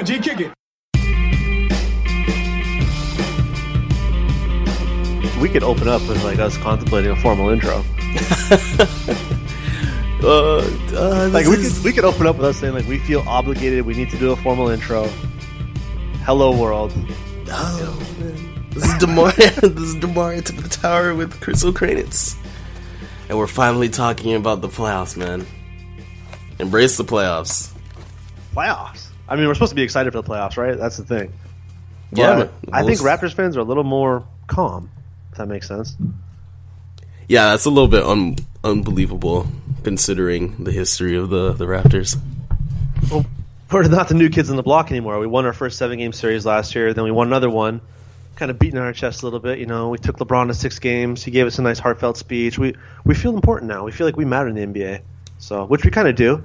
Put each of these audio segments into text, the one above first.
On, G, kick it. We could open up with like us contemplating a formal intro. Uh, uh, Like we is- could we could open up with us saying like we feel obligated. We need to do a formal intro. Hello world. Oh, man. This is Demar. this is Demar to the tower with Crystal Kranitz, and we're finally talking about the playoffs, man. Embrace the playoffs. Playoffs. I mean, we're supposed to be excited for the playoffs, right? That's the thing. Yeah, But. I think Raptors fans are a little more calm. If that makes sense. Yeah, that's a little bit un- unbelievable considering the history of the the Raptors. Well, we're not the new kids on the block anymore. We won our first seven game series last year. Then we won another one, kind of beating on our chest a little bit. You know, we took LeBron to six games. He gave us a nice heartfelt speech. We we feel important now. We feel like we matter in the NBA. So, which we kind of do,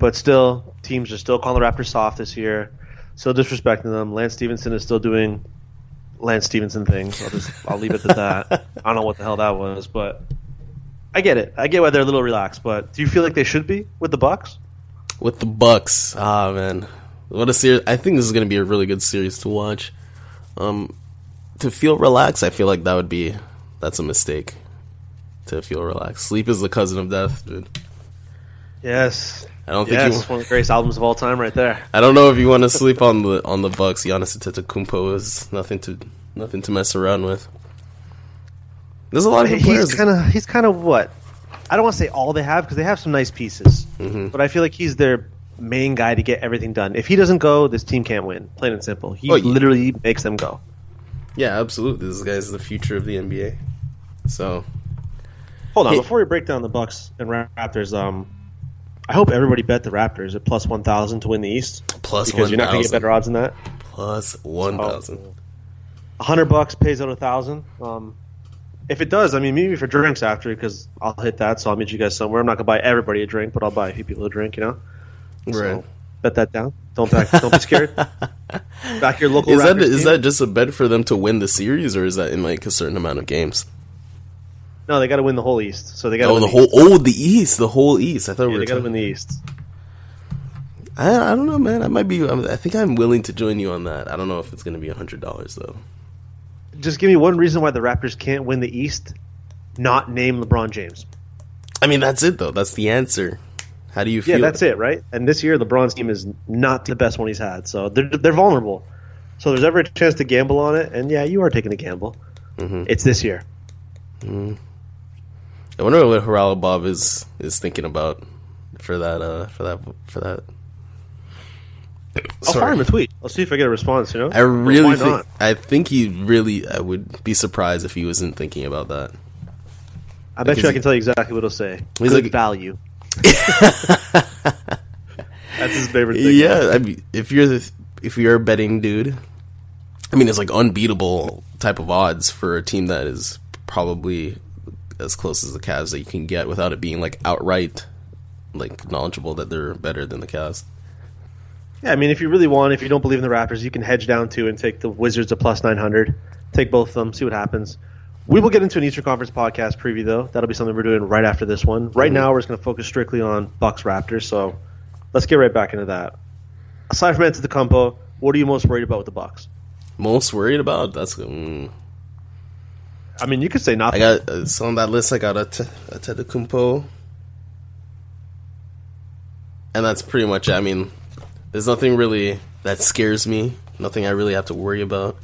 but still, teams are still calling the Raptors soft this year. Still disrespecting them. Lance Stephenson is still doing Lance Stephenson things. I'll just I'll leave it at that. I don't know what the hell that was, but I get it. I get why they're a little relaxed. But do you feel like they should be with the Bucks? with the Bucks. Ah man, what a series! I think this is going to be a really good series to watch. Um, to feel relaxed, I feel like that would be that's a mistake. To feel relaxed, sleep is the cousin of death, dude. Yes. I don't think Yes, you. it's one of the greatest albums of all time, right there. I don't know if you want to sleep on the on the Bucks. Giannis Antetokounmpo is nothing to nothing to mess around with. There's a lot of good players. He's kind of he's kind of what I don't want to say all they have because they have some nice pieces, Mm-hmm. but I feel like he's their main guy to get everything done. If he doesn't go, this team can't win. Plain and simple. He Oh, yeah. literally makes them go. yeah, absolutely. This guy's the future of the NBA. So Hold on, Hey- before we break down the Bucks and Raptors, um, I hope everybody bet the Raptors at plus one thousand to win the East plus because one you're not going to get better odds than that. Plus one thousand. A hundred bucks pays out a thousand. Um, if it does, I mean, maybe for drinks after, because I'll hit that. So I'll meet you guys somewhere. I'm not gonna buy everybody a drink, but I'll buy a few people a drink. You know, Right. So bet that down. Don't back. don't be scared. Back your local. Is that Raptors is team. that just a bet for them to win the series, or is that in like a certain amount of games? No, they got to win the whole East. So they got. Oh, win the whole oh the East, the whole East. I thought we Yeah, were they got to win the East. I, I don't know, man. I might be. I'm- think I'm willing to join you on that. I don't know if it's going to be a hundred dollars though. Just give me one reason why the Raptors can't win the East. Not name LeBron James. I mean, that's it though. That's the answer. How do you feel? Yeah, that's it, right? And this year, LeBron's team is not the best one he's had, so they're they're vulnerable. So there's ever a chance to gamble on it, and yeah, you are taking a gamble. Mm-hmm. It's this year. I wonder what Haralabob is is thinking about for that. Uh, for that. For that. I'll fire him a tweet. I'll see if I get a response. You know, I really think. not? I think he really. I would be surprised if he wasn't thinking about that. I bet Because you I he- can tell you exactly what he'll say. He's Good like- value. That's his favorite thing. Yeah, I mean, if you're the, if you're a betting dude, I mean, it's like unbeatable type of odds for a team that is probably as close as the Cavs that you can get without it being like outright like knowledgeable that they're better than the Cavs. Yeah, I mean, if you really want, if you don't believe in the Raptors, you can hedge down to and take the Wizards at plus 900. Take both of them, see what happens. We will get into an Eastern Conference podcast preview, though. That'll be something we're doing right after this one. Right now, we're just going to focus strictly on Bucks Raptors. So let's get right back into that. Aside from Antetokounmpo, what are you most worried about with the Bucks? Most worried about that's mm, I mean, you could say nothing. I got uh, so on that list. I got a a and that's pretty much. it. I mean, there's nothing really that scares me. Nothing I really have to worry about.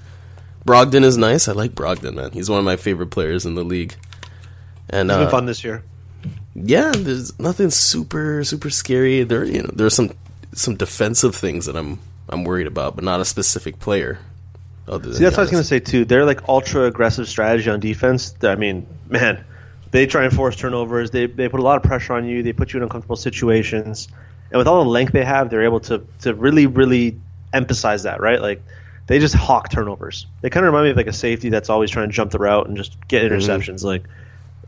Brogdon is nice. I like Brogdon, man. He's one of my favorite players in the league. And it's been uh, fun this year. yeah, there's nothing super super scary. There, you know, there's some some defensive things that I'm I'm worried about, but not a specific player. Other See, that's what I was going to say, too. They're like ultra aggressive strategy on defense. I mean, man, they try and force turnovers. They they put a lot of pressure on you. They put you in uncomfortable situations. And with all the length they have, they're able to to really really emphasize that, right? Like they just hawk turnovers. They kind of remind me of like a safety that's always trying to jump the route and just get mm-hmm. interceptions. Like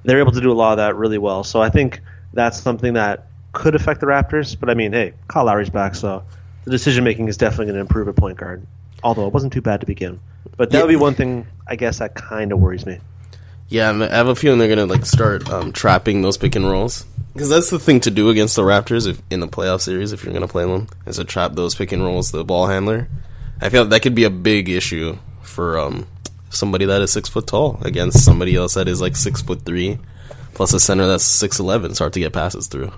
they're able to do a lot of that really well. So I think that's something that could affect the Raptors. But I mean, hey, Kyle Lowry's back, so the decision making is definitely going to improve at point guard. Although it wasn't too bad to begin. But that would be one thing I guess that kind of worries me. Yeah, I have a feeling they're gonna like start um, trapping those pick and rolls because that's the thing to do against the Raptors if, in the playoff series. If you're gonna play them, is to trap those pick and rolls, the ball handler. I feel that could be a big issue for um, somebody that is six foot tall against somebody else that is like six foot three, plus a center that's six eleven. It's hard to get passes through.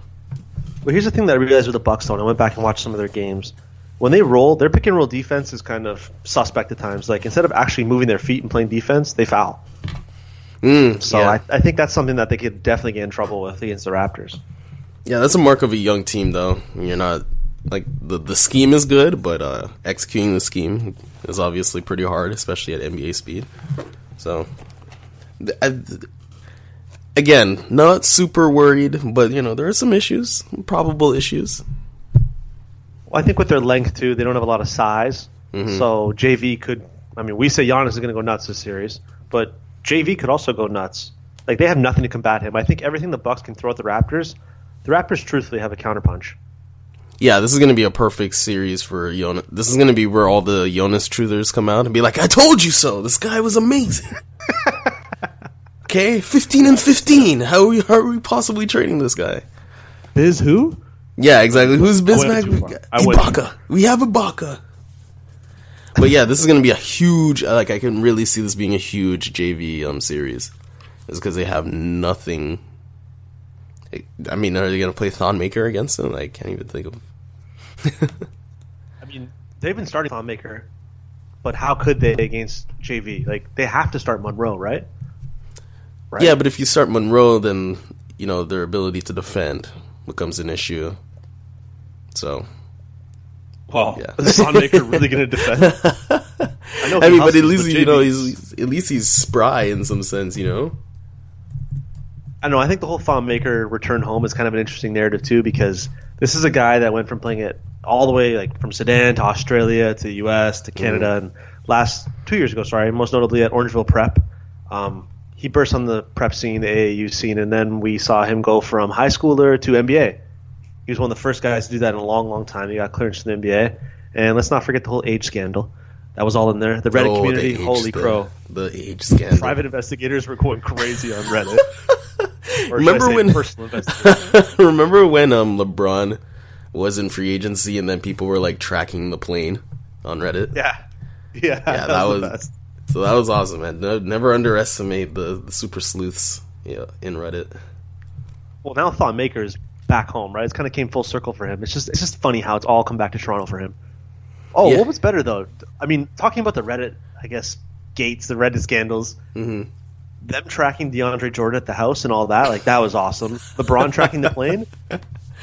But here's the thing that I realized with the Bucks, though. and I went back and watched some of their games. When they roll, their pick and roll defense is kind of suspect at times. Like instead of actually moving their feet and playing defense, they foul. Mm, So yeah. I, I think that's something that they could definitely get in trouble with against the Raptors. Yeah, that's a mark of a young team, though. You're not like the the scheme is good, but uh, executing the scheme is obviously pretty hard, especially at NBA speed. So, I, again, not super worried, but you know there are some issues, probable issues. Well, I think with their length too, they don't have a lot of size. Mm-hmm. So JV could. I mean, we say Giannis is going to go nuts this series, but JV could also go nuts. Like they have nothing to combat him. I think everything the Bucks can throw at the Raptors, the Raptors truthfully have a counterpunch. Yeah, this is going to be a perfect series for Jonas. This is going to be where all the Jonas truthers come out and be like, "I told you so. This guy was amazing." okay, fifteen and fifteen. How are we, how are we possibly trading this guy? Biz who? Yeah, exactly. Who's went Bismack? too We far. got I Ibaka. We have Ibaka. But yeah, this is going to be a huge. Like, I can really see this being a huge JV um series, is because they have nothing. I mean, are they going to play Thon Maker against them? I can't even think of. I mean, they've been starting Thon Maker, but how could they against JV? Like they have to start Monroe, right? Right. Yeah, but if you start Monroe, then you know their ability to defend becomes an issue. So Well, Yeah. is Thon Maker really going to defend? I know. I mean, but at least you know he's at least he's spry in some sense, you know. I know. I think the whole Thon Maker return home is kind of an interesting narrative too, because this is a guy that went from playing it all the way like from Sudan to Australia to the U.S. to Canada, and last two years ago, sorry, most notably at Orangeville Prep. Um, he burst on the prep scene, the AAU scene, and then we saw him go from high schooler to NBA. He was one of the first guys to do that in a long, long time. He got clearance to the NBA, and let's not forget the whole age scandal. That was all in there. The Reddit Oh, the community, age- holy the- crow! The age scandal. Private investigators were going crazy on Reddit. Or should I Remember when- personal investigators? Remember when um LeBron was in free agency and then people were like tracking the plane on Reddit? Yeah, yeah, Yeah, that was the so that was awesome, man. No, never underestimate the, the super sleuths yeah, in Reddit. Well, now Thon Maker is back home, right? It's kind of came full circle for him. It's just it's just funny how it's all come back to Toronto for him. Oh, Yeah. what was better though? I mean, talking about the Reddit, I guess Gates, the Reddit scandals, hmm them tracking DeAndre Jordan at the house and all that, like that was awesome. LeBron tracking the plane,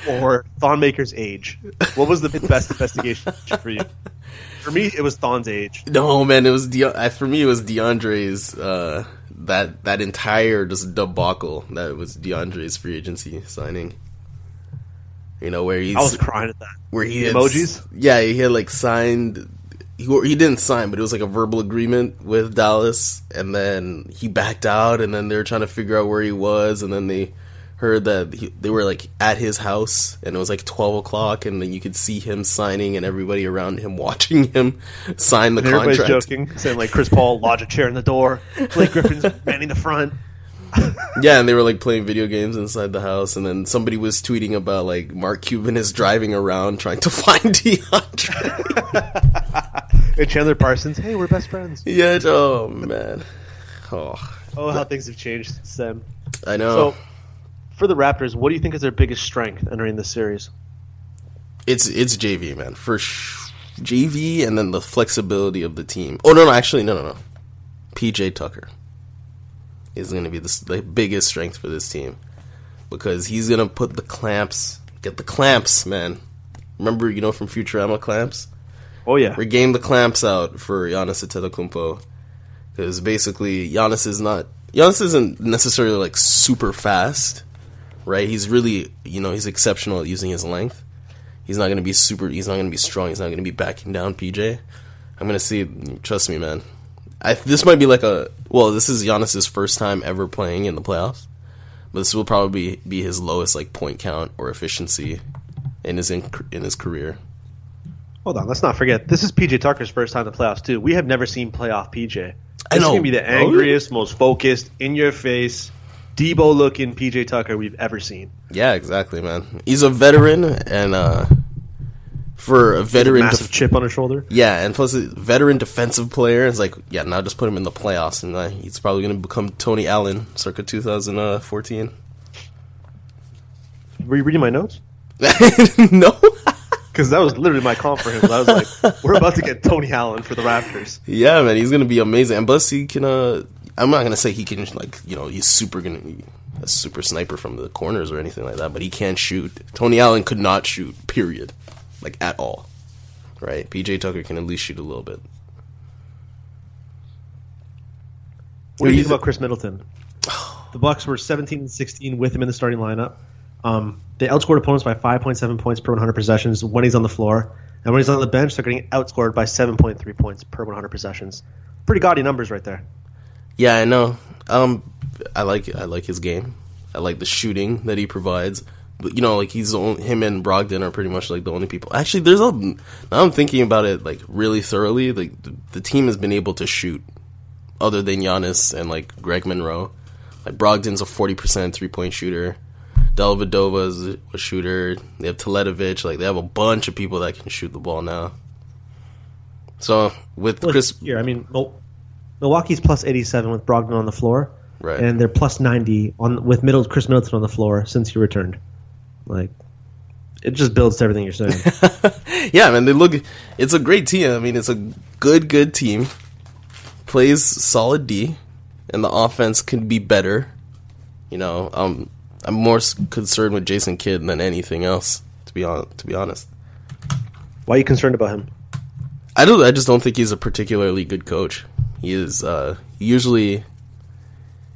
or Thon Maker's age. What was the best investigation for you? For me, it was Thon's age. No, man, it was De- I- for me. It was DeAndre's uh, that that entire just debacle that was DeAndre's free agency signing. You know where he's I was crying at that. where he had, emojis? Yeah, he had like signed. He, he didn't sign, but it was like a verbal agreement with Dallas, and then he backed out, and then they were trying to figure out where he was, and then they heard that he, they were like at his house, and it was like twelve o'clock, and then you could see him signing, and everybody around him watching him sign the And everybody's contract. joking, saying like Chris Paul lodge a chair in the door, Blake Griffin's manning the front. Yeah, and they were like playing video games inside the house, and then somebody was tweeting about like Mark Cuban is driving around trying to find DeAndre. And Chandler Parsons, hey, we're best friends. yeah, oh man, oh, Oh, how things have changed since then. I know. So, for the Raptors, what do you think is their biggest strength entering this series? It's it's JV man for sh- JV, and then the flexibility of the team. Oh no, no, actually, no, no, no. PJ Tucker is going to be the, the biggest strength for this team because he's going to put the clamps, get the clamps, man. Remember, you know, from Futurama clamps. Oh yeah, Regain the clamps out for Giannis Antetokounmpo because basically Giannis is not Giannis isn't necessarily like super fast, right? He's really, you know, he's exceptional at using his length. He's not going to be super. He's not going to be strong. He's not going to be backing down PJ. I'm going to see. Trust me, man. I, this might be like a well. This is Giannis's first time ever playing in the playoffs, but this will probably be his lowest like point count or efficiency in his in, in his career. Hold on, let's not forget this is PJ Tucker's first time in the playoffs too. We have never seen playoff PJ. This I know. is gonna be the angriest, most focused, in your face, Debo looking PJ Tucker we've ever seen. Yeah, exactly, man. He's a veteran, and uh, for a veteran, Massive def- chip on his shoulder. yeah, and plus a veteran defensive player, it's like, yeah, now just put him in the playoffs, and uh, he's probably going to become Tony Allen, circa 2014. Were you reading my notes? no. Because that was literally my comp for him. I was like, we're about to get Tony Allen for the Raptors. Yeah, man, he's gonna be amazing. And plus, he can. Uh, I'm not gonna say he can like you know he's super gonna be a super sniper from the corners or anything like that, but he can't shoot. Tony Allen could not shoot. Period, like at all. Right? PJ Tucker can at least shoot a little bit. What do you think about Khris Middleton? The Bucks were 17 and 16 with him in the starting lineup. Um, they outscored opponents by 5.7 points per 100 possessions when he's on the floor, and when he's on the bench, they're getting outscored by 7.3 points per 100 possessions. Pretty gaudy numbers right there. Yeah, I know. Um, I like I like his game. I like the shooting that he provides. But you know, like he's only, him and Brogdon are pretty much like the only people. Actually, there's a now I'm thinking about it like really thoroughly. Like the, the team has been able to shoot, other than Giannis and like Greg Monroe. Like Brogdon's a forty percent three point shooter. Dellavedova is a shooter. They have Teletovic. Like they have a bunch of people that can shoot the ball now. So with Look, Chris, here, I mean, Milwaukee's plus 87 with Brogdon on the floor, Right. and they're plus 90 on with middle Khris Middleton on the floor since he returned. Like, it just builds to everything you're saying. yeah, man, they look. It's a great team. I mean, it's a good, good team. Plays solid D, and the offense could be better. You know, um, I'm more concerned with Jason Kidd than anything else. To be on, to be honest, Why are you concerned about him? I don't. I just don't think he's a particularly good coach. He is uh, usually.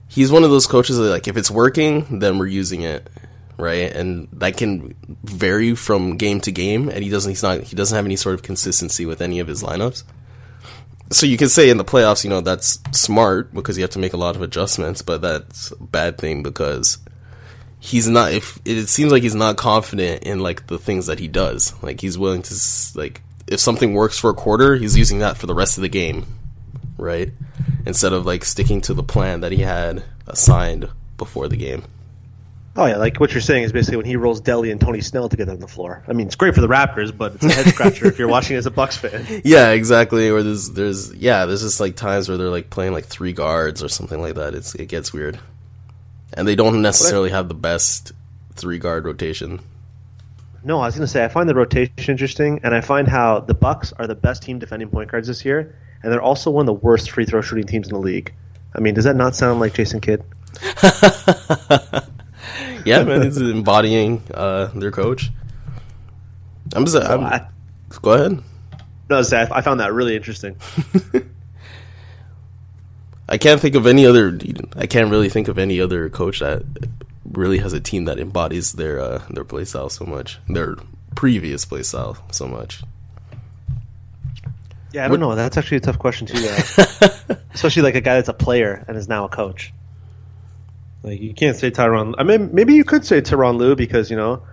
He's one of those coaches that, like, if it's working, then we're using it, right? And that can vary from game to game. And he doesn't. He's not. He doesn't have any sort of consistency with any of his lineups. So you can say in the playoffs, you know, that's smart because you have to make a lot of adjustments, but that's a bad thing because he's not. If it seems like he's not confident in like the things that he does, like he's willing to like if something works for a quarter, he's using that for the rest of the game, right? Instead of like sticking to the plan that he had assigned before the game. Oh yeah, like what you're saying is basically when he rolls Deli and Tony Snell together on the floor. I mean, it's great for the Raptors, but it's a head scratcher if you're watching as a Bucks fan. Yeah, exactly. Or there's there's yeah, there's just like times where they're like playing like three guards or something like that. It's it gets weird, and they don't necessarily have the best three guard rotation. No, I was going to say I find the rotation interesting, and I find how the Bucks are the best team defending point guards this year, and they're also one of the worst free throw shooting teams in the league. I mean, does that not sound like Jason Kidd? Yeah, man, it's embodying uh, their coach. I'm just. I'm, I, go ahead. no, I, was gonna say, I found that really interesting. I can't think of any other. I can't really think of any other coach that really has a team that embodies their uh, their play style so much, their previous play style so much. Yeah, I don't know. That's actually a tough question too. Especially like a guy that's a player and is now a coach. Like you can't say Tyron. I mean, maybe you could say Tyronn Lue because you know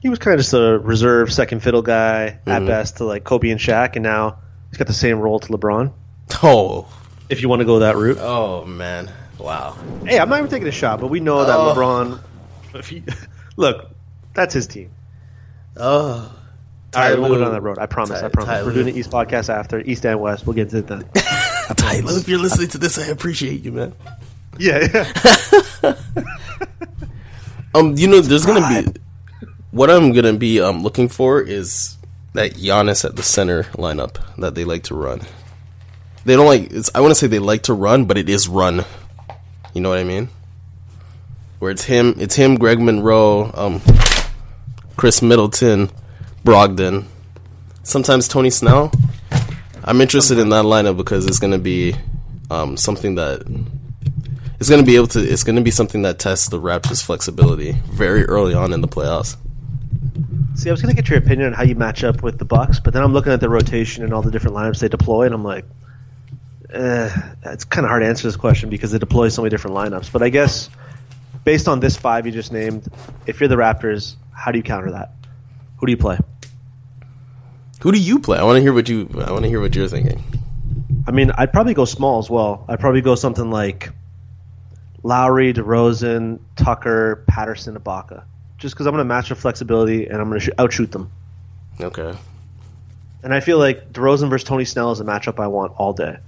he was kind of just a reserve second fiddle guy at mm-hmm. best to like Kobe and Shaq, and now he's got the same role to LeBron. Oh, If you want to go that route. oh man, wow. Hey, I'm not even taking a shot, but we know that Oh. LeBron. If he, look, that's his team. Oh, All right, we'll go down that road. I promise. Ty- I promise. Ty We're Lue. doing the East podcast after East and West. We'll get to it then. Tyler, if you're listening to this, I appreciate you, man. yeah, yeah. Um, you know, there's gonna be what I'm gonna be um looking for is that Giannis at the center lineup that they like to run. They don't like. It's, I want to say they like to run, but it is run. You know what I mean? Where it's him, it's him, Greg Monroe, um, Khris Middleton, Brogdon, sometimes Tony Snell. I'm interested in that lineup because it's gonna be um something that it's going to be able to. It's going to be something that tests the Raptors' flexibility very early on in the playoffs. See, I was going to get your opinion on how you match up with the Bucks, but then I'm looking at the rotation and all the different lineups they deploy, and I'm like, eh, it's kind of hard to answer this question because they deploy so many different lineups. But I guess based on this five you just named, if you're the Raptors, how do you counter that? Who do you play? Who do you play? I want to hear what you. I want to hear what you're thinking. I mean, I'd probably go small as well. I'd probably go something like Lowry, DeRozan, Tucker, Patterson, Ibaka. Just because I'm going to match their flexibility and I'm going to sh- outshoot them. Okay. And I feel like DeRozan versus Tony Snell is a matchup I want all day.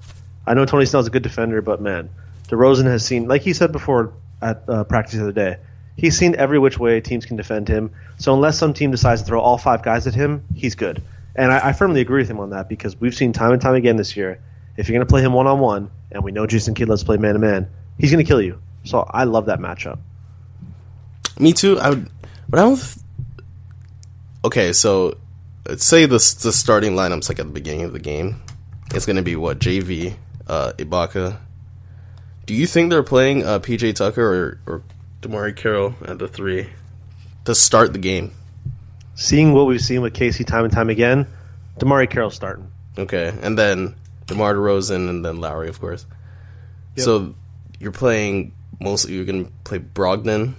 I know Tony Snell's a good defender, but man, DeRozan has seen, like he said before at uh, practice the other day, he's seen every which way teams can defend him. So unless some team decides to throw all five guys at him, he's good. And I, I firmly agree with him on that because we've seen time and time again this year, if you're going to play him one on one, and we know Jason Kidd loves to play man to man, he's going to kill you. So I love that matchup. Me too. I would, but I don't. th- Okay, so let's say the the starting lineups like at the beginning of the game. It's going to be what JV, uh, Ibaka. Do you think they're playing uh, PJ Tucker or or DeMarre Carroll at the three to start the game? Seeing what we've seen with Casey time and time again, DeMarre Carroll starting. Okay, and then DeMar DeRozan and then Lowry, of course. So you're playing mostly. You're going to play Brogdon,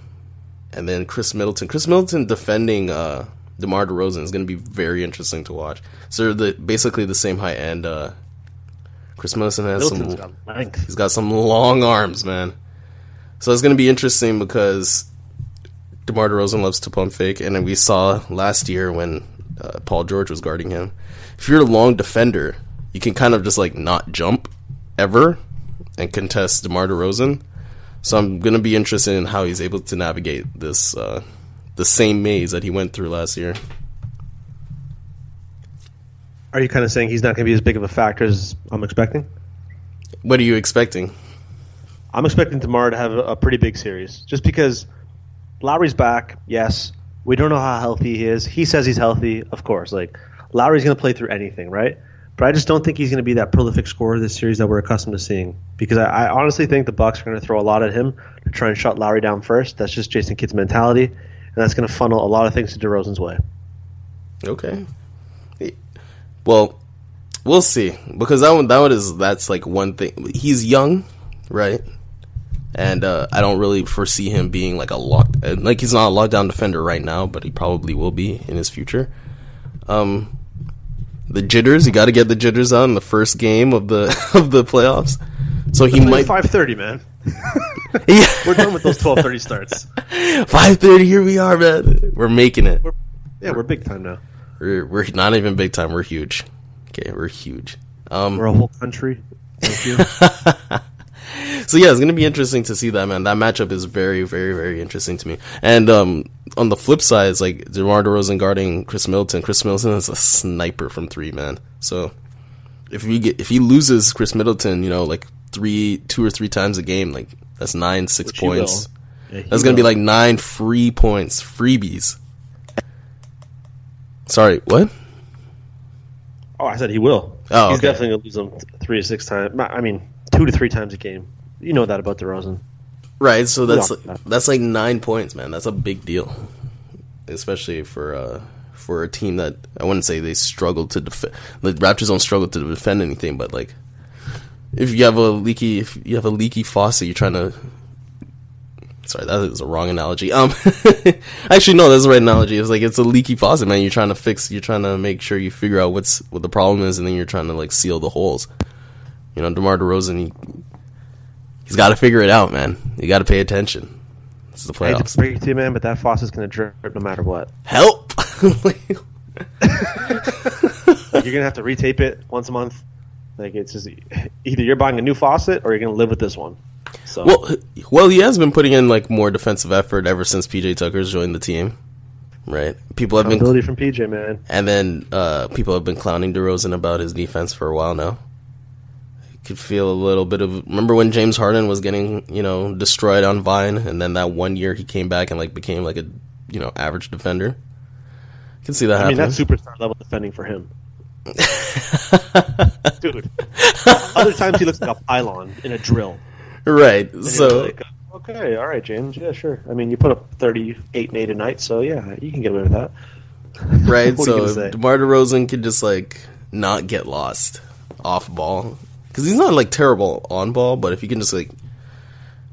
and then Khris Middleton. Khris Middleton defending uh, DeMar DeRozan is going to be very interesting to watch. So the basically the same height, and uh, Khris Middleton has Middleton's some. got. He's got some long arms, man. So it's going to be interesting because DeMar DeRozan loves to pump fake, and we saw last year when uh, Paul George was guarding him. If you're a long defender, you can kind of just like not jump ever and contest DeMar DeRozan. So I'm going to be interested in how he's able to navigate this uh, the same maze that he went through last year. Are you kind of saying he's not going to be as big of a factor as I'm expecting? What are you expecting? I'm expecting Demar to have a, a pretty big series, just because Lowry's back. Yes, we don't know how healthy he is. He says he's healthy, of course. Like Lowry's going to play through anything, right? But I just don't think he's going to be that prolific scorer this series that we're accustomed to seeing. Because I, I honestly think the Bucks are going to throw a lot at him to try and shut Lowry down first. That's just Jason Kidd's mentality, and that's going to funnel a lot of things to DeRozan's way. Okay. Well, we'll see because that one that one is that's like one thing. He's young, right? And uh, I don't really foresee him being like a locked like he's not a lockdown defender right now, but he probably will be in his future. Um, the jitters, you got to get the jitters out in the first game of the of the playoffs. So he might five thirty, man. yeah. We're done with those twelve thirty starts. five thirty. Here we are, man. We're making it. We're, yeah, we're big time now. We're we're not even big time. We're huge. Okay, we're huge. Um, We're a whole country. Thank you. so yeah, it's gonna be interesting to see that man. That matchup is very, very, very interesting to me. And um, on the flip side, it's like DeMar DeRozan guarding Khris Middleton. Khris Middleton is a sniper from three, man. So if we get if he loses Khris Middleton, you know, like three, two or three times a game, like that's nine, six Which points. Yeah, That's gonna be like nine free points, freebies. Sorry, what? Oh, I said he will. Oh, he's okay. definitely gonna lose them three to six times. I mean, two to three times a game. You know that about DeRozan. Right, so that's that's like nine points, man. That's a big deal, especially for uh, for a team that I wouldn't say they struggle to defend. The Raptors don't struggle to defend anything, but like if you have a leaky if you have a leaky faucet, you're trying to. Sorry, that is a wrong analogy. Um, actually, no, that's the right analogy. It's like it's a leaky faucet, man. You're trying to fix. You're trying to make sure you figure out what's what the problem is, and then you're trying to like seal the holes. You know, Demar Derozan, he, he's got to figure it out, man. You got to pay attention. This is the I hate playoffs. to break it to you, man, but that faucet's gonna drip no matter what. Help! Like, you're gonna have to retape it once a month. Like it's just either you're buying a new faucet or you're gonna live with this one. So well, well, he has been putting in like more defensive effort ever since PJ Tucker's joined the team. Right? People have been, accountability from PJ, man. and then uh, people have been clowning DeRozan about his defense for a while now. Could feel a little bit of. Remember when James Harden was getting you know destroyed on Vine, and then that one year he came back and like became like a you know average defender. I can see that I mean, happening. that's superstar level defending for him. Dude. Other times he looks like a pylon in a drill. right. And So like, okay, all right, James. Yeah, sure. I mean, you put up 38 and 8 a night, so yeah, you can get away with that. right. What are you so? Demar Derozan could just like not get lost off ball because he's not like terrible on ball, but if you can just like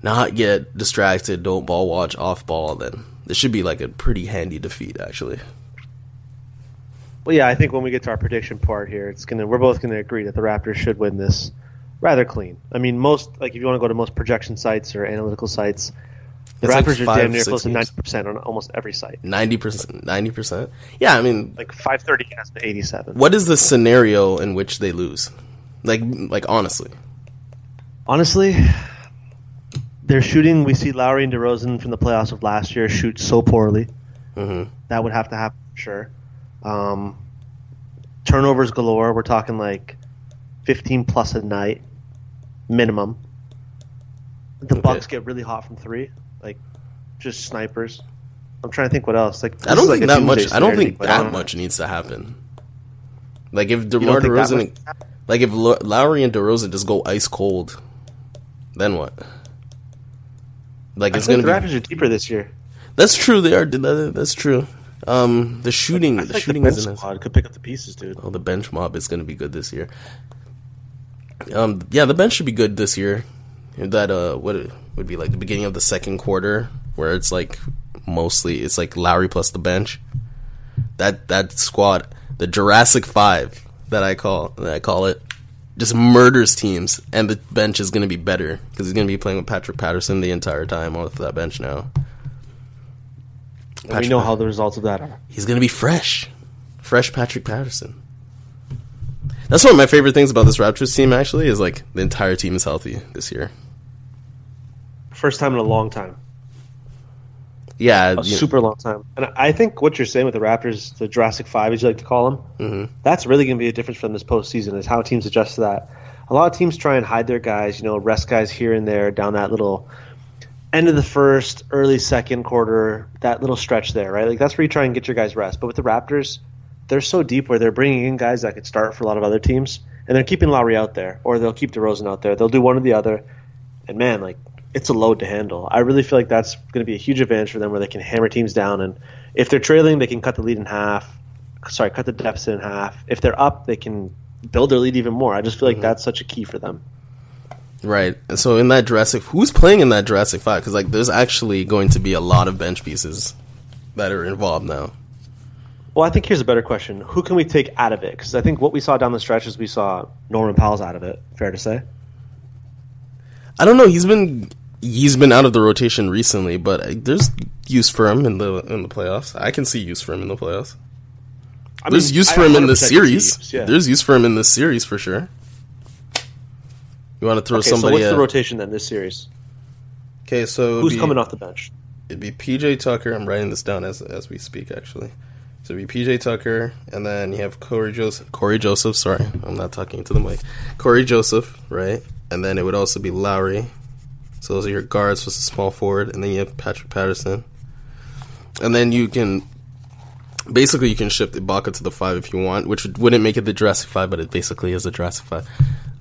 not get distracted, don't ball watch off ball, then this should be like a pretty handy defeat actually. Well, yeah, I think when we get to our prediction part here, it's gonna we're both gonna agree that the Raptors should win this rather clean. I mean, most like if you want to go to most projection sites or analytical sites, the It's like Raptors five, are damn near close to ninety percent on almost every site. Ninety percent, ninety percent. Yeah, I mean, Like five thirty has been eighty seven. what is the scenario in which they lose? Like, like honestly, Honestly, they're shooting. We see Lowry and DeRozan from the playoffs of last year shoot so poorly. Mhm. That would have to happen for sure. Um, turnovers galore. We're talking like fifteen plus a night minimum. The Okay. Bucks get really hot from three, like just snipers. I'm trying to think what else. Like I don't is like think that much. I don't think that don't- much needs to happen. Like if DeMar DeRozan, like if Lo- Lowry and DeRozan just go ice cold, then what? Like it's gonna be the be. Raptors are deeper this year. That's true. They are. That's true. Um, the shooting, the like shooting the bench squad could pick up the pieces, dude. Oh, the bench mob is going to be good this year. Um, yeah, the bench should be good this year. That uh, what it would be like the beginning of the second quarter, where it's like mostly it's like Lowry plus the bench. That that squad, the Jurassic Five that I call that I call it, just murders teams, and the bench is going to be better because he's going to be playing with Patrick Patterson the entire time off that bench now. We know Pat- how the results of that are. He's gonna be fresh, fresh Patrick Patterson. That's one of my favorite things about this Raptors team. Actually, is like the entire team is healthy this year. First time in a long time. Yeah, a super long time. And I think what you're saying with the Raptors, the Jurassic Five, as you like to call them, Mm-hmm. that's really going to be a difference from this postseason. Is how teams adjust to that. A lot of teams try and hide their guys, you know, rest guys here and there down that little end of the first, early second quarter, that little stretch there, right? Like that's where you try and get your guys rest. But with the Raptors, they're so deep where they're bringing in guys that could start for a lot of other teams, and they're keeping Lowry out there, or they'll keep DeRozan out there. They'll do one or the other, and man, like it's a load to handle. I really feel like that's going to be a huge advantage for them, where they can hammer teams down, and if they're trailing, they can cut the lead in half. Sorry, cut the deficit in half. If they're up, they can build their lead even more. I just feel like mm-hmm. that's such a key for them. right. So in that Jurassic, who's playing in that Jurassic Five? Because like, there's actually going to be a lot of bench pieces that are involved now. Well, I think here's a better question: Who can we take out of it? Because I think what we saw down the stretch is we saw Norman Powell's out of it. Fair to say. I don't know. He's been he's been out of the rotation recently, but uh, there's use for him in the in the playoffs. I can see use for him in the playoffs. I There's mean, use I for him in the series. teams, yeah. There's use for him in this series for sure. You want to throw okay, so somebody? what's the uh, rotation then this series? okay, so Who's be, coming off the bench? It'd be PJ Tucker. I'm writing this down as as we speak, actually. So it'd be PJ Tucker, and then you have Cory Joseph. Cory Joseph. Sorry, I'm not talking into the mic. Cory Joseph, right? And then it would also be Lowry. So those are your guards plus a small forward, and then you have Patrick Patterson. And then you can basically you can shift Ibaka to the five if you want, which would- wouldn't make it the Jurassic Five, but it basically is a Jurassic Five.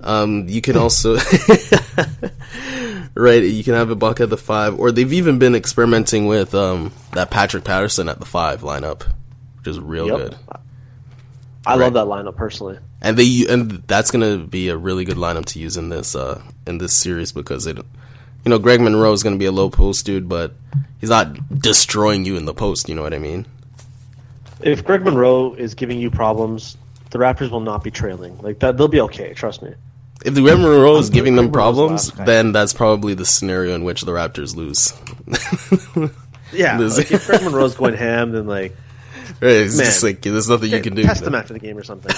Um, you can also right, you can have Ibaka at the five, or they've even been experimenting with um, that Patrick Patterson at the five lineup, which is real Yep. good. I Right. love that lineup personally. And they and that's gonna be a really good lineup to use in this uh, in this series because it, you know, Greg Monroe is gonna be a low post dude, but he's not destroying you in the post. You know what I mean? If Greg Monroe is giving you problems, the Raptors will not be trailing. Like that, they'll be okay. Trust me. If the Greg Monroe is I'm giving them Monroe's problems, then that's probably the scenario in which the Raptors lose. Yeah, This- like if Greg Monroe's going ham, then like Right, it's Man. just like there's nothing you can do. test him after the game or something.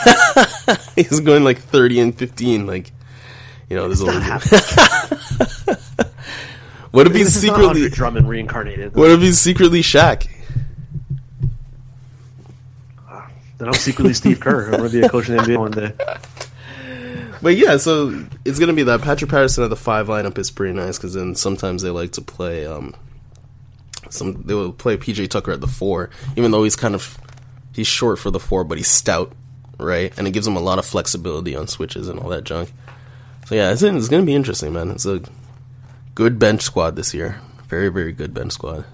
He's going like 30 and 15. Like, you know, there's a little. what if he's This secretly? Drummond reincarnated. What if he's secretly Shaq? Then I'm secretly Steve Kerr. I'm to be a coach in the NBA one day. But yeah, so it's gonna be that Patrick Patterson at the five lineup is pretty nice because then sometimes they like to play. Um, some they will play PJ Tucker at the four, even though he's kind of he's short for the four, but he's stout, right? And it gives him a lot of flexibility on switches and all that junk. So yeah, it's, it's gonna be interesting, man. It's a Good bench squad this year. Very, very good bench squad.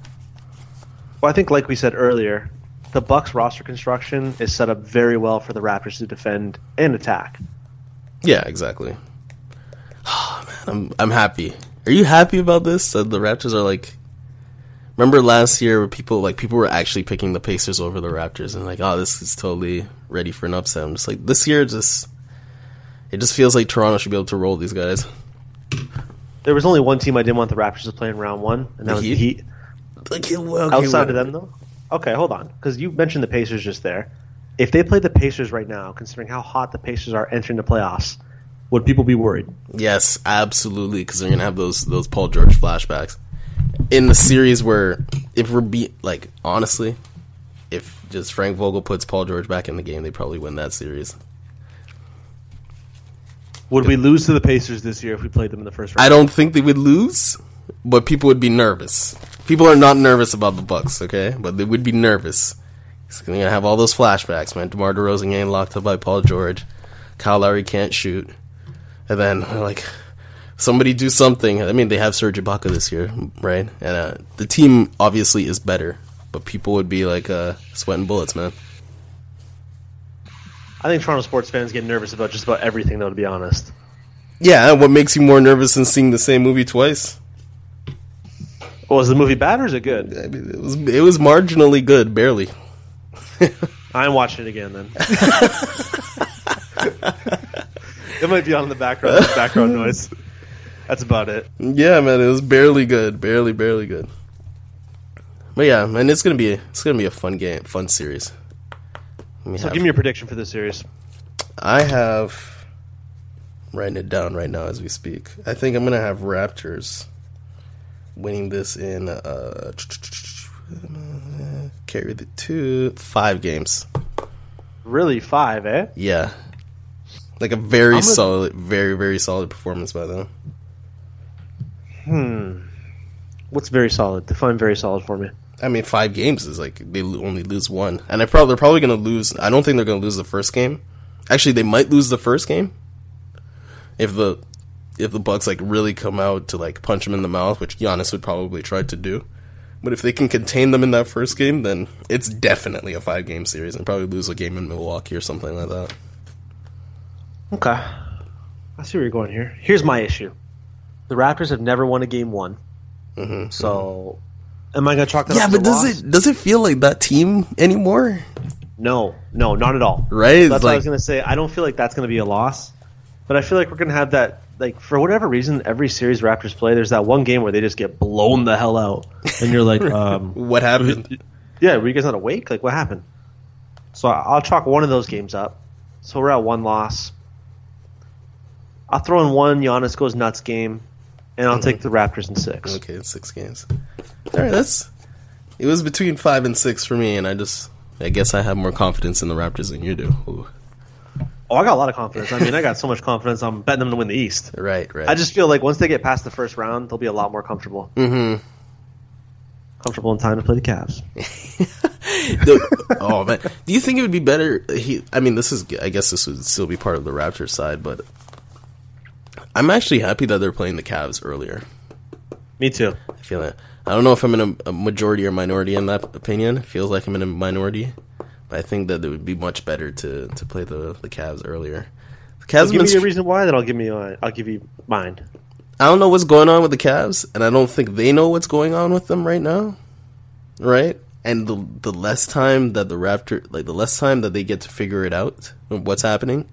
Well, I think, like we said earlier, the Bucks roster construction is set up very well for the Raptors to defend and attack. Yeah, exactly. Oh, man, I'm I'm happy. Are you happy about this? That the Raptors are like. Remember last year, where people like people were actually picking the Pacers over the Raptors, and like, oh, this is totally ready for an upset. I'm just like, this year, just it just feels like Toronto should be able to roll these guys. There was only one team I didn't want the Raptors to play in round one, and that The was Heat? the Heat. Like, okay, Outside of them, though. Okay, hold on, because you mentioned the Pacers just there. If they played the Pacers right now, considering how hot the Pacers are entering the playoffs, would people be worried? Yes, absolutely, because they're gonna have those those Paul George flashbacks in the series where if we're be like honestly, if just Frank Vogel puts Paul George back in the game, they probably win that series. Would we lose to the Pacers this year if we played them in the first round? I don't think they would lose, but people would be nervous. People are not nervous about the Bucks, okay? But they would be nervous. He's gonna have all those flashbacks, man. DeMar DeRozan getting locked up by Paul George. Kyle Lowry can't shoot. And then, like, somebody do something. I mean, they have Serge Ibaka this year, right? And uh, the team obviously is better, but people would be like uh, sweating bullets, man. I think Toronto sports fans get nervous about just about everything, though. To be honest, Yeah, what makes you more nervous than seeing the same movie twice? well, is the movie bad or is it good? I mean, it was it was marginally good, barely. I'm watching it again then. it might be on in the background, background noise. That's about it. Yeah, man, it was barely good, barely, barely good. But yeah, man, it's gonna be it's gonna be a fun game, fun series. Me So have- give me your prediction for this series. I have writing it down right now as we speak. I think I'm gonna have Raptors winning this in uh carry the two five games. Really, five, eh? Yeah, like a very I'm solid, very very solid performance by them. Hmm. What's very solid? Define very solid for me. I mean, five games is like they only lose one, and I probably they're probably going to lose. I don't think they're going to lose the first game. Actually, they might lose the first game if the if the Bucks like really come out to like punch them in the mouth, which Giannis would probably try to do. But if they can contain them in that first game, then it's definitely a five game series, and probably lose a game in Milwaukee or something like that. Okay. I see where you're going here. Here's my issue: the Raptors have never won a game one. Mm-hmm. So, am I going to chalk that? Yeah, but does loss? it does it feel like that team anymore? No, no, not at all. Right? That's what I was going to say. I don't feel like that's going to be a loss, but I feel like we're going to have that. Like for whatever reason, every series Raptors play, there's that one game where they just get blown the hell out, and you're like, um, What happened? "Yeah, were you guys not awake? Like, what happened?" So I'll chalk one of those games up. So we're at one loss. I'll throw in one Giannis goes nuts game, and I'll take the Raptors in six. Okay, six games. All right, that's. It was between five and six for me, and I just, I guess I have more confidence in the Raptors than you do. Ooh. Oh, I got a lot of confidence. I mean, I got so much confidence. I'm betting them to win the East. Right, right. I just feel like once they get past the first round, they'll be a lot more comfortable. Mm-hmm. Comfortable in time to play the Cavs. Oh man, do you think it would be better? He, I mean, this is, I guess this would still be part of the Raptors side, but I'm actually happy that they're playing the Cavs earlier. Me too. I feel it. I don't know if I'm in a, a majority or minority in that opinion. It feels like I'm in a minority, but I think that it would be much better to to play the the Cavs earlier. The Cavs have Give me your reason why, then I'll give me. Uh, I'll give you mine. I don't know what's going on with the Cavs, and I don't think they know what's going on with them right now. Right? And the the less time that the Raptor like the less time that they get to figure it out what's happening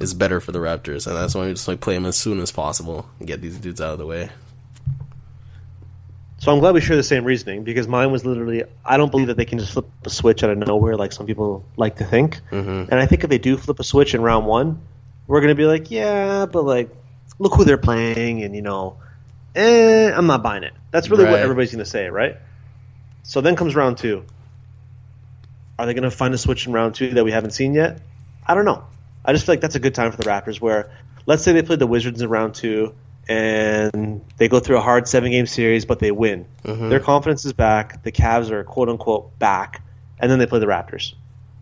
is better for the Raptors, and that's why we just like play them as soon as possible and get these dudes out of the way. So I'm glad we share the same reasoning because mine was literally I don't believe that they can just flip a switch out of nowhere like some people like to think. Mm-hmm. And I think if they do flip a switch in round one, we're gonna be like, yeah, but like, look who they're playing, and you know, eh, I'm not buying it. That's really what everybody's gonna say, right? So then comes round two. Are they gonna find a switch in round two that we haven't seen yet? I don't know. I just feel like that's a good time for the Raptors. Where let's say they play the Wizards in round two and they go through a hard seven game series, but they win. Their confidence is back. The Cavs are quote unquote back, and then they play the Raptors.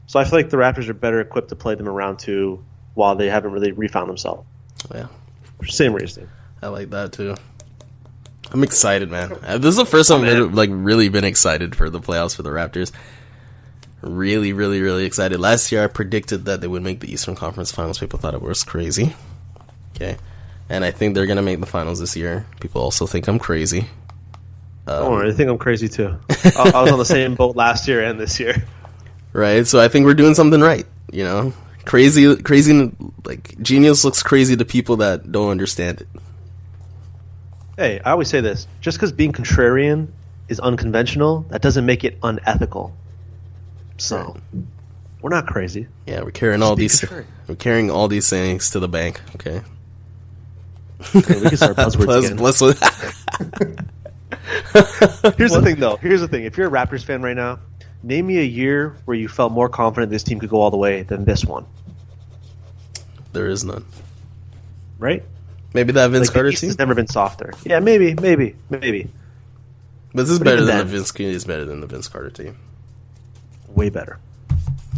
So I feel like the Raptors are better equipped to play them in round two while they haven't really refound themselves. Yeah, Same reasoning. I like that too. I'm excited, man. Uh, This is the first time I've like really been excited for the playoffs for the Raptors. Really, really, really excited. Last year, I predicted that they would make the Eastern Conference Finals. People thought it was crazy. Okay, and I think they're gonna make the finals this year. People also think I'm crazy. Don't worry, I think I'm crazy too. I, I was on the same boat last year and this year. right? So I think we're doing something right. You know, crazy, crazy. Like genius looks crazy to people that don't understand it. Hey, I always say this: just because being contrarian is unconventional, that doesn't make it unethical. So, we're not crazy. Yeah, we're carrying all be these. contrarian. We're carrying all these things to the bank. Okay. Okay, we can start buzzwords Plus, again. plus Here's the thing, though. Here's the thing. If you're a Raptors fan right now, name me a year where you felt more confident this team could go all the way than this one. there is none. Right? Maybe that Vince Like, Carter East team. has never been softer. Yeah, maybe, maybe, maybe. But this is But better than then- the Vince. Is better than the Vince Carter team. Way better.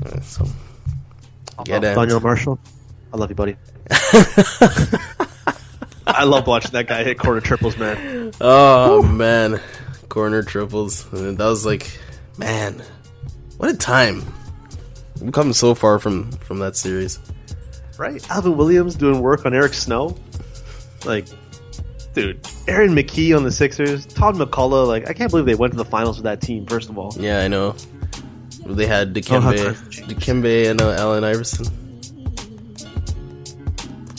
Uh, so get it. Donyell Marshall, I love you, buddy. I love watching that guy hit corner triples, man. Oh man, corner triples. And that was like, man, what a time. We've come so far from from that series. Right? Alvin Williams doing work on Eric Snow. Like, dude, Aaron McKie on the Sixers, Todd McCullough. Like, I can't believe they went to the finals with that team. First of all, Yeah, I know. They had Dikembe, times have changed. Dikembe and uh, Allen Iverson.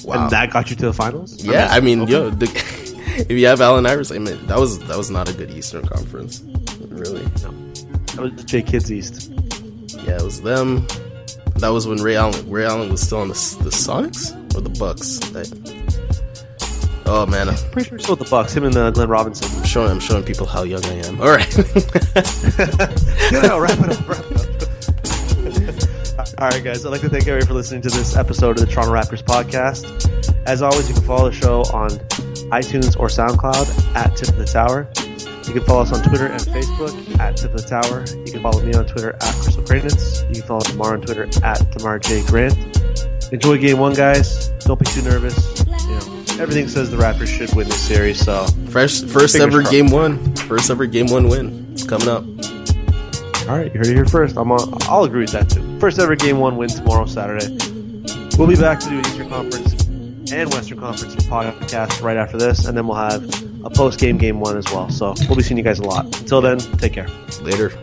Wow. and that got you to the finals. yeah, I mean, yo, the, if you have Allen Iverson, I mean, that was that was not a good Eastern Conference, really. that was Jay Kids East. Yeah, it was them. That was when Ray Allen Ray Allen was still on the the Sonics or the Bucks. That- oh man, I'm Pretty sure it's with the Bucks. Him and uh, Glenn Robinson. I'm showing I'm showing people how young I am. All right. yeah, no, wrap it up. Wrap it up. All right, guys. I'd like to thank everyone for listening to this episode of the Toronto Raptors podcast. As always, you can follow the show on iTunes or SoundCloud at Tip of the Tower. You can follow us on Twitter and Facebook at Tip of the Tower. You can follow me on Twitter at Crystal Kranitz. You can follow Tamar on Twitter at Tamar J Grant. Enjoy game one, guys. Don't be too nervous. Everything says the Raptors should win this series. So First first Fingers ever crossed. game one, first ever game one win. It's coming up. All right, you heard it here first. I'm on, I'll agree with that too. First ever game one win tomorrow, Saturday. We'll be back to do an Eastern Conference and Western Conference podcast right after this, and then we'll have a post game game one as well. So we'll be seeing you guys a lot. Until then, take care. Later.